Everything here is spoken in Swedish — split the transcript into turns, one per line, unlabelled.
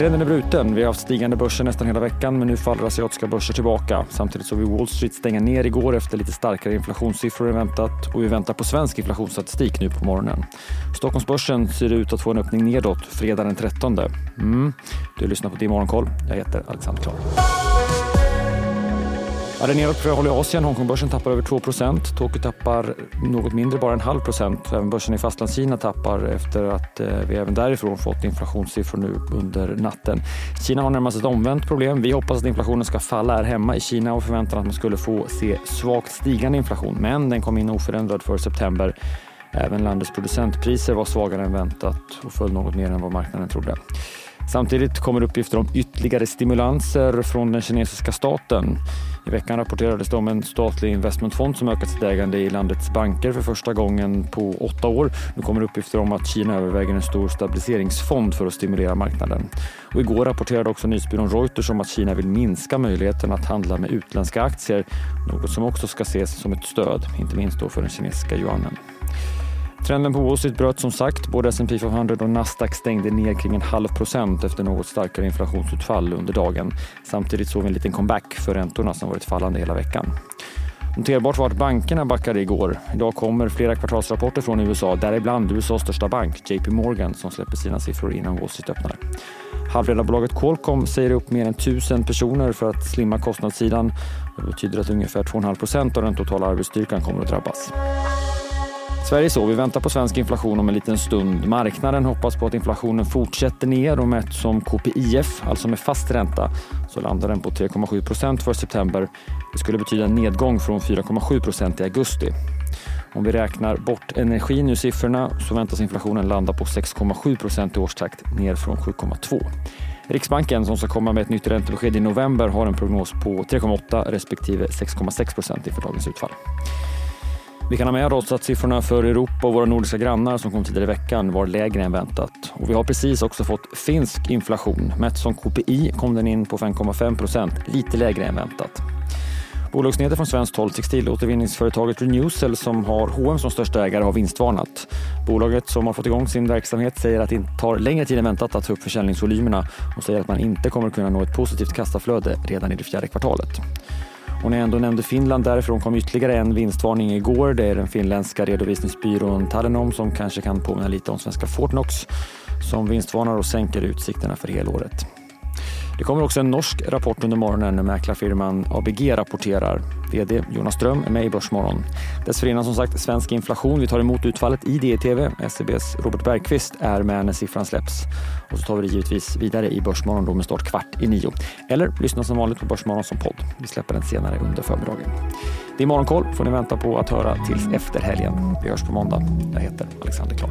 Trenden är bruten. Vi har haft stigande börser nästan hela veckan men nu faller asiatiska börser tillbaka. Samtidigt såg vi Wall Street stänga ner igår efter lite starkare inflationssiffror än väntat och vi väntar på svensk inflationsstatistik nu på morgonen. Stockholmsbörsen ser ut att få en öppning nedåt fredag den 13. Mm. Du lyssnar på Din Morgonkoll. Jag heter Alexander Klar. Ja, det är nedåt för i Asien. Hongkongbörsen tappar över 2% Tokyo tappar något mindre, bara en halv procent. Även börsen i Fastlandskina tappar efter att eh, vi även därifrån fått inflationssiffror nu under natten. Kina har närmast ett omvänt problem. Vi hoppas att inflationen ska falla här hemma i Kina och förväntar att man skulle få se svagt stigande inflation. Men den kom in oförändrad för september. Även landets producentpriser var svagare än väntat och föll något mer än vad marknaden trodde. Samtidigt kommer uppgifter om ytterligare stimulanser från den kinesiska staten. I veckan rapporterades det om en statlig investmentfond som ökat sitt ägande i landets banker för första gången på åtta år. Nu kommer uppgifter om att Kina överväger en stor stabiliseringsfond för att stimulera marknaden. Och igår rapporterade också nyhetsbyrån Reuters om att Kina vill minska möjligheten att handla med utländska aktier, något som också ska ses som ett stöd, inte minst då för den kinesiska yuanen. Trenden på Wall Street bröt som sagt. Både S&P 500 och Nasdaq stängde ner kring en halv procent efter något starkare inflationsutfall under dagen. Samtidigt såg vi en liten comeback för räntorna som varit fallande hela veckan. Noterbart var att bankerna backade igår. Idag kommer flera kvartalsrapporter från USA, däribland USAs största bank, JP Morgan, som släpper sina siffror innan Wall Street öppnar. Halvledarbolaget Qualcomm säger upp mer än tusen personer för att slimma kostnadssidan. Det betyder att ungefär 2,5 procent av den totala arbetsstyrkan kommer att drabbas. Sverige så. Vi väntar på svensk inflation om en liten stund. Marknaden hoppas på att inflationen fortsätter ner och mätt som KPIF, alltså med fast ränta, så landar den på 3,7 procent för september. Det skulle betyda en nedgång från 4,7 procent i augusti. Om vi räknar bort energin ur siffrorna så väntas inflationen landa på 6,7 procent i årstakt, ner från 7,2. Riksbanken som ska komma med ett nytt räntebesked i november har en prognos på 3,8 respektive 6,6 procent inför dagens utfall. Vi kan ha med oss att siffrorna för Europa och våra nordiska grannar som kom tidigare i veckan var lägre än väntat. Och vi har precis också fått finsk inflation. Mätt som KPI kom den in på 5,5 procent, lite lägre än väntat. Bolagsnyheter från svenskt håll. Textilåtervinningsföretaget Renewcell som har H&M som största ägare har vinstvarnat. Bolaget som har fått igång sin verksamhet säger att det tar längre tid än väntat att ta upp försäljningsvolymerna och säger att man inte kommer kunna nå ett positivt kassaflöde redan i det fjärde kvartalet. Och när jag ändå nämnde Finland, därifrån kom ytterligare en vinstvarning igår. Det är den finländska redovisningsbyrån Talenom som kanske kan påminna lite om svenska Fortnox som vinstvarnar och sänker utsikterna för helåret. Det kommer också en norsk rapport under morgonen när mäklarfirman ABG rapporterar. VD Jonas Ström är med i Börsmorgon. Dessförinnan som sagt svensk inflation. Vi tar emot utfallet i DTV. SCBs Robert Bergqvist är med när siffran släpps. Och så tar vi det givetvis vidare i Börsmorgon då med start kvart i nio. Eller lyssna som vanligt på Börsmorgon som podd. Vi släpper den senare under förmiddagen. Det är Morgonkoll får ni vänta på att höra tills efter helgen. Vi hörs på måndag. Jag heter Alexander Klar.